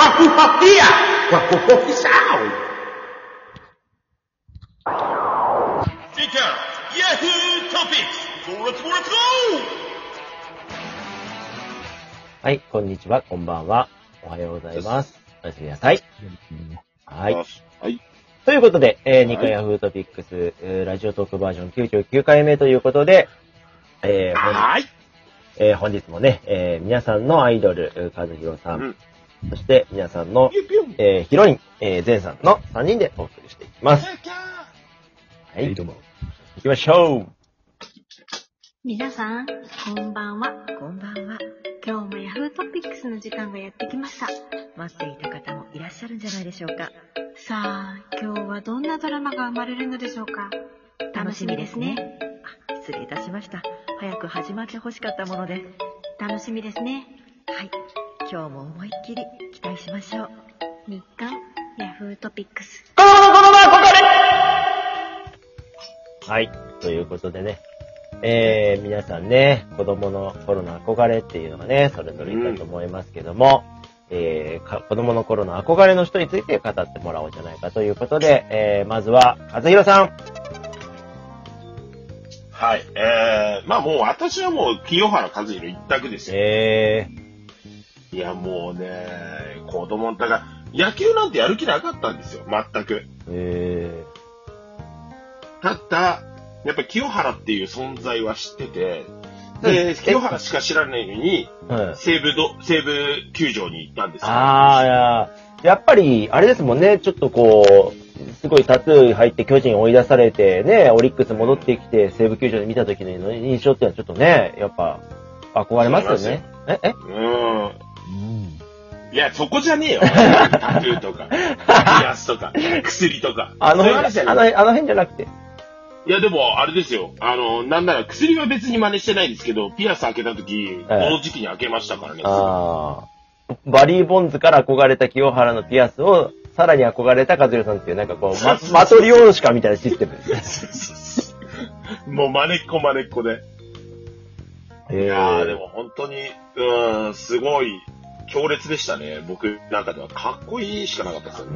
Yahoo Topics! Let's go, let's go! はい、こんにちは、こんばんは。おはようございます。おやすみなさい。はい。はい。ということで、えー、はいニカヤフートピックス、えーラジオトークバージョン99回目ということで、えー本はい。えー本日もね、えー皆さんのアイドル、えー和弘さん、うんそして皆さんの。えーヒロイン、えー、ゼンさんの3人でお送りしていきます。はい、どうも。行きましょう皆さん、こんばんは。こんばんは。今日もヤフートピックスの時間がやってきました。待っていた方もいらっしゃるんじゃないでしょうか。さあ、今日はどんなドラマが生まれるのでしょうか。楽しみですね。あ、失礼いたしました。早く始まってほしかったもので。楽しみですね。はい。今日も思いっきり期待しましょう。日刊ヤフートピックス。子供の頃の憧れはい。ということでね、えー、皆さんね、子供の頃の憧れっていうのがね、それぞれいたと思いますけども、えーか、子供の頃の憧れの人について語ってもらおうじゃないかということで、えー、まずは、和弘さん。はい。えー、まあもう私はもう清原和弘一択ですよ。えいやもうね、子供、だから野球なんてやる気なかったんですよ。全く。ー、えただ、やっぱ清原っていう存在は知ってて、で、清原しか知らないのに。西武ど、西武球場に行ったんですよ。ああ、いや、やっぱり、あれですもんね、ちょっとこう、すごいタトゥー入って巨人追い出されて、ね、オリックス戻ってきて西武球場で見た時の印象っていうのはちょっとね、やっぱ、憧れますよね。え、え？うん。うん。いや、そこじゃねえよ。タトゥーとか、ピアスとか、薬とか。あのそういう話辺、あじゃないの、あの辺じゃなくて。いや、でも、あれですよ。あの、なんなら薬は別に真似してないですけど、ピアス開けた時、ええ同時期に開けましたからね。ああ。バリー・ボンズから憧れた清原のピアスを、さらに憧れた和弘さんっていう、なんかこう、ま、マトリオーシカみたいなシステムですね。もう真似っこ真似っこで。えいやー、でも本当に、うーん、すごい、強烈でしたね。僕なんかではかっこいいしかなかったですよ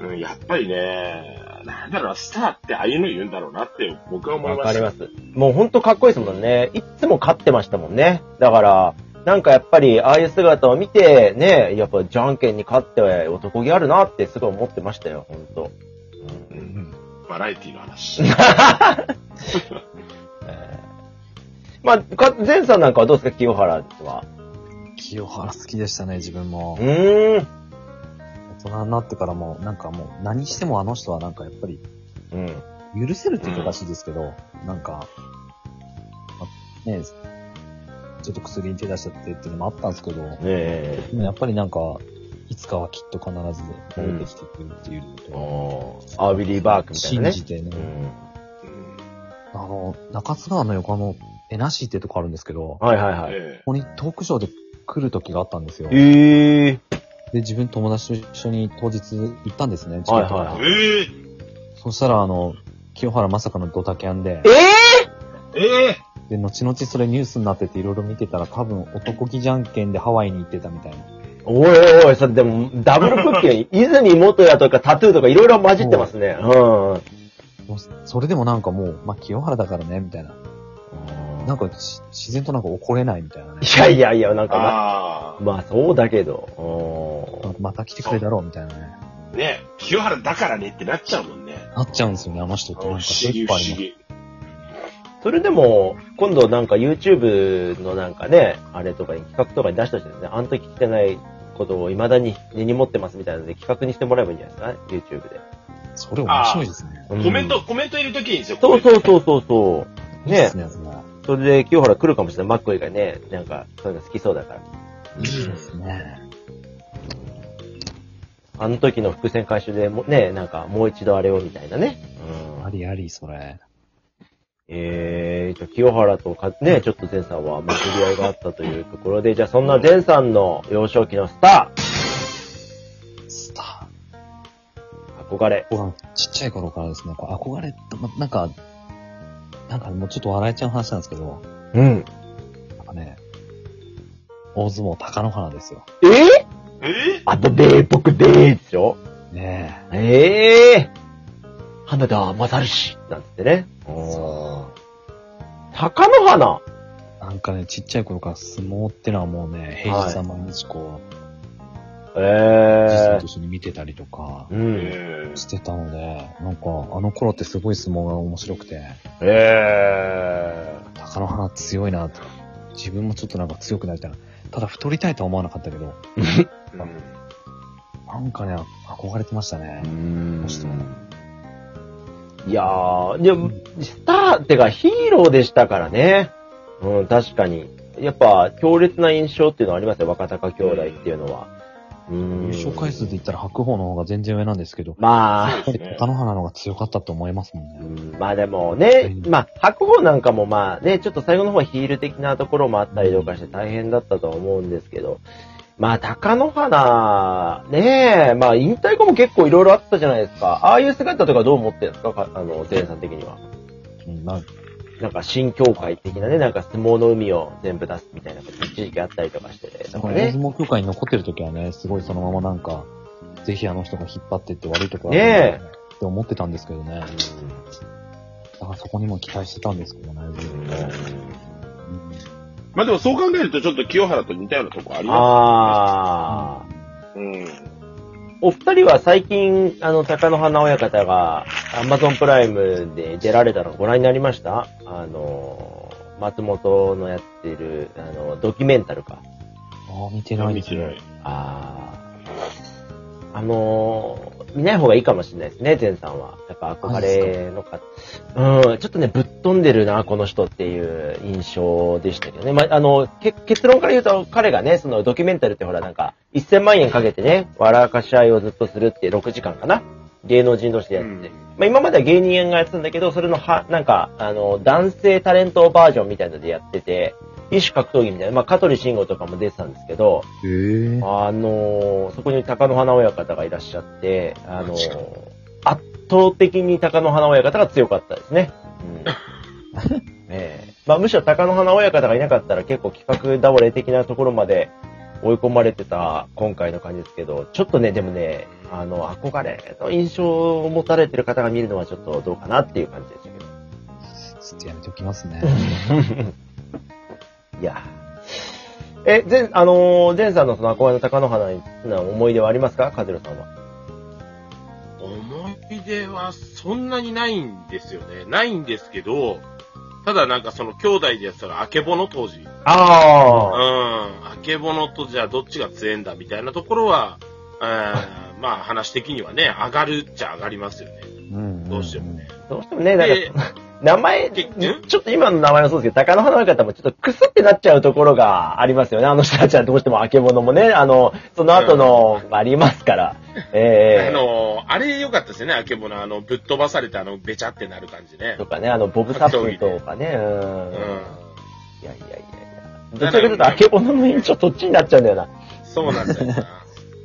う。んうん、やっぱりね、なんだろうな、スターってああいうの言うんだろうなって僕は思いました。わかります。もうほんとかっこいいですもんね。いっつも勝ってましたもんね。だから、なんかやっぱり、ああいう姿を見て、ね、やっぱじゃんけんに勝って男気あるなってすごい思ってましたよ、ほんと。ううんんバラエティの話。えーまあ、か、前さんなんかはどうですか、清原は。清原好きでしたね、自分もう。ーん。大人になってからも、なんかもう、何してもあの人はなんかやっぱり、うん。許せるって言うとおかしいですけど、なんか、まねちょっと薬に手出しちゃってっていうのもあったんですけど、ねえ。でもやっぱりなんか、いつかはきっと必ず戻ってきてくるっていうのおーアービリーバークと、みたいなね。信じてね、うん。あの、中津川の横の、エナシーってとこあるんですけど、こはいはいはい。えこにトークショーで来る時があったんですよ。ええで、自分友達と一緒に当日行ったんですね、はいはいええそしたら、あの、清原まさかのドタキャンで、えええで、後々それニュースになってていろいろ見てたら多分男気じゃんけんでハワイに行ってたみたいな。おいおい、それでも、ダブルクッキー、泉元也とかタトゥーとかいろいろ混じってますね。うん。もうそれでもなんかもう、まあ、清原だからね、みたいな。なんかし自然となんか怒れないみたいなね。いやいやいや、なんかあま、まあそうだけど。うんまた来てくれだろうみたいなね。あ。ね、清原だからねってなっちゃうもんね。なっちゃうんですよね、あの人ってなんか。議不思議。それでも、今度なんか YouTube のなんかね、あれとかに企画とかに出した人ですね。あの時聞けないことを未だに根に持ってますみたいなので企画にしてもらえばいいんじゃないですか ?YouTube で。それ面白いですね。うんコメント、コメント入れときいいんですよ。そうそうそうそうそう。ねいいですね、それ。で清原来るかもしれない。マッコイがね、なんかそういうの好きそうだから。いいですね。あの時の伏線回収でもね、なんかもう一度あれをみたいなね。うんありあり、それ。えー、じゃあ清原とかね、ちょっと前さんは巡り合いがあったというところで、じゃあそんな前さんの幼少期のスタスター、憧れ。ちっちゃい頃からですね、こう憧れと、ま、なんか、なんかもうちょっと笑えちゃう話なんですけど、うん。なんかね、大相撲高野花ですよ。え？え？あとでー僕でーでしょ？ねええー、花田正志なんつってね。そ鷹の花え。なんかね、ちっちゃい頃から相撲ってのはもうね、平日は毎日こう、ええ実際と一緒に見てたりとかー。うん。えしてたので、なんかあの頃ってすごい相撲が面白くて、え鷹の花強いなって。自分もちょっとなんか強くなりたいな。ただ太りたいとは思わなかったけど、なんかね、憧れてましたねー。。んいやー、でも、スターってかヒーローでしたからね。うん、確かに。やっぱ、強烈な印象っていうのはありますよ、若鷹兄弟っていうのは。うん。優勝回数で言ったら白鵬の方が全然上なんですけど、まあ、やっぱり鷹の花の方が強かったと思いますもんね。うんまあでもね、まあ、白鵬なんかもまあね、ちょっと最後の方ヒール的なところもあったりとかして大変だったとは思うんですけど、まあ、鷹の花、ねえ、まあ、引退後も結構いろいろあったじゃないですか。ああいう姿とかどう思ってるんですか？かあの、前さん的には。うん、まあ、なんか新協会的なね、なんか相撲の海を全部出すみたいなこと一時期あったりとかしてて、だから大なんかね。相撲協会に残ってる時はね、すごいそのままなんか、ぜひあの人が引っ張ってって悪いところねえって思ってたんですけどね。だからそこにも期待してたんですけどね、ずっと。まあでもそう考えるとちょっと清原と似たようなとこありまああ。す。うん。お二人は最近、あの、高野花親方が、アマゾンプライムで出られたのご覧になりました？あの、松本のやってる、あの、ドキュメンタルか。ああ、見てない。見てない。ああ。あのー見ない方がいいかもしれないですね、前さんは。やっぱ憧れのか。うん、ちょっとね、ぶっ飛んでるな、この人っていう印象でしたけどね。まあ、あの、け結論から言うと、彼がね、そのドキュメンタルってほら、なんか、1000万円かけてね、笑かし合いをずっとするって6時間かな芸能人同士でやってて。うんまあ、今までは芸人がやってたんだけど、それのは、なんか、あの、男性タレントバージョンみたいのでやってて、異種格闘技みたいな、まあ、香取慎吾とかも出てたんですけど。あのーそこに貴乃花親方がいらっしゃって、あの圧倒的に貴乃花親方が強かったですね。うん ええまあ、むしろ貴乃花親方がいなかったら結構企画倒れ的なところまで追い込まれてた今回の感じですけど、ちょっとね、でもね、あの、憧れの印象を持たれてる方が見るのはちょっとどうかなっていう感じでしたけど。ちょっとやめておきますね。いや。え、前、あのー、前さんのその憧れの貴乃花にな思い出はありますか？カズルさんは。思い出はそんなにないんですよね。ないんですけど、ただなんかその兄弟でやってたら、あけぼの当時。うん。ああけぼのとじゃあどっちが強いんだみたいなところは、えー まあ話的にはね、上がるっちゃ上がりますよね。うんどうしてもね。あ。どうしてもね、なんでか、名前、けちょっと今の名前もそうですけど、高野花親方もちょっとクスってなっちゃうところがありますよね。あの人たちはどうしてもあけぼのもね、あの、その後の、ありますから。ええあの、あれ良かったですよね、あけぼの。あの、ぶっ飛ばされてあの、べちゃってなる感じねと。かね、あの、ボブサップとかね、うん。うん。いやいやいやいや。どちらかというと、あけぼのの印象そっちになっちゃうんだよな。そうなんだよな。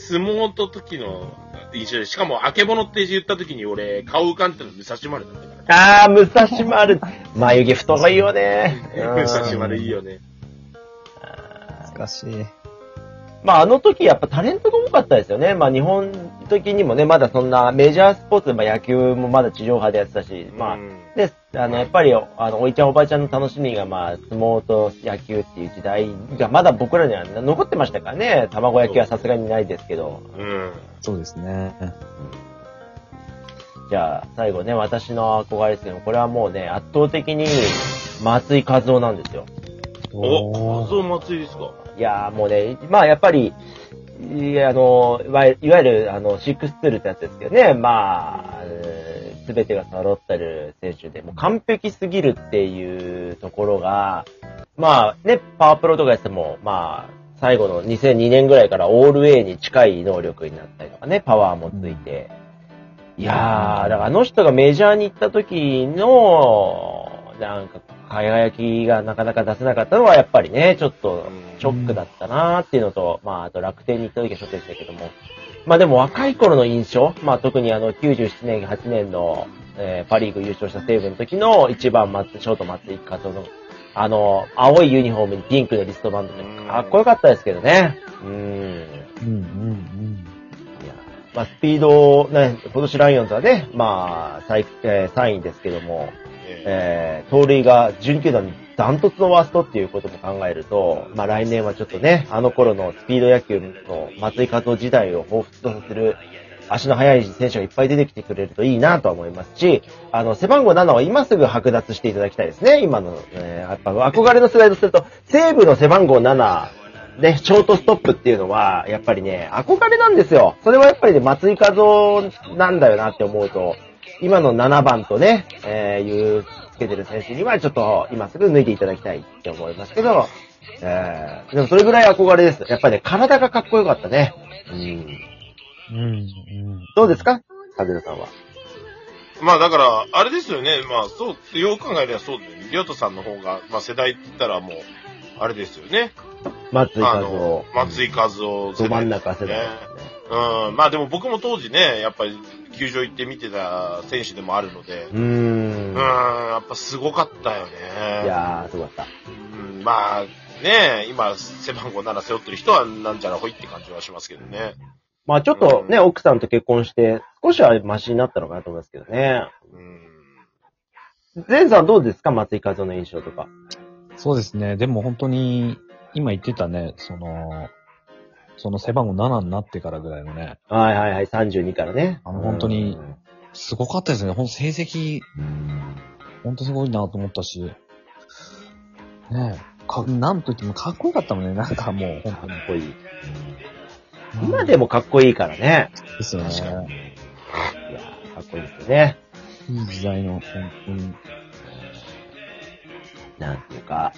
相撲の時の印象で、しかも、あけぼのって言った時に俺、顔浮かんでたの武蔵丸だったから。あー、武蔵丸。眉毛太いよね。武蔵丸いいよね。難しい。まあ、あの時やっぱタレントが多かったですよね。まあ、日本的にもね、まだそんなメジャースポーツ、まあ、野球もまだ地上波でやってたし、まあう、んで、あの、やっぱり、あの、おいちゃんおばあちゃんの楽しみが、まあ、相撲と野球っていう時代がまだ僕らには残ってましたからね。卵焼きはさすがにないですけど。うん。そうですね。じゃあ、最後ね、私の憧れですけど、これはもうね、圧倒的に松井和夫なんですよ。お、松尾松井ですか？いやーもうね、まあやっぱり、いやあの、いわゆる、いわゆるあの、シックスツールってやつですけどね、まあ、すべてが揃ってる選手で、もう完璧すぎるっていうところが、まあね、パワープロとかやっても、まあ、最後の2002年ぐらいからオール A に近い能力になったりとかね、パワーもついて。いやー、だからあの人がメジャーに行った時の、なんか、輝きがなかなか出せなかったのは、やっぱりね、ちょっと、ショックだったなーっていうのと、まあ、あと楽天に行った時はショックでしたけども。まあでも若い頃の印象、まあ特にあの97年、8年の、えーパリーグ優勝した西武の時の一番松、ショート松井和夫の、あの、青いユニフォームにピンクのリストバンドで、かっこよかったですけどね。うん。うんうんうん。いや、まあ、スピード、ね、今年ライオンズはね、まあ、最、えー3位ですけども、ええー、盗塁が12球団にダントツのワーストっていうことも考えると、まあ来年はちょっとね、あの頃のスピード野球の松井和夫時代を彷彿とさせる足の速い選手がいっぱい出てきてくれるといいなとは思いますし、あの、背番号7は今すぐ剥奪していただきたいですね。今の、えーやっぱ憧れの世代とすると、西武の背番号7、ね、ショートストップっていうのは、やっぱりね、憧れなんですよ。それはやっぱりね、松井和夫なんだよなって思うと、今の7番とね、えー、いうつけてる選手にはちょっと今すぐ抜いていただきたいって思いますけど、えー、でもそれぐらい憧れです。やっぱりね、体がかっこよかったね。うん。うんうん。どうですか？カズルさんは。まあだから、あれですよね。まあそう、よく考えればそうだよね。りょうとさんの方が、まあ世代って言ったらもう、あれですよね。松井あ和夫の。、松井和夫ど真ん中世代。うん。まあでも僕も当時ね、やっぱり球場行って見てた選手でもあるので、うーん。うん、やっぱすごかったよね。いやー、すごかった。うん、まあ、ね今、背番号7背負ってる人はなんじゃらほいって感じはしますけどね。まあちょっとね、奥さんと結婚して、少しはマシになったのかなと思いますけどね。うん。ゼンさんどうですか？松井和夫の印象とか。そうですね。でも本当に、今言ってたね、その、その背番号7になってからぐらいのね、はいはいはい、32からね。あの本当にすごかったですね。ほんと成績、ほんとすごいなと思ったし、ねえ、か、なんと言ってもかっこよかったもんね。なんかもう、ほんとにかっ。こいい。今でもかっこいいからね。ですよね。いやーかっこいいですよね。いい時代の、本当に。なんていうか、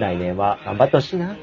来年は頑張ってほしいな。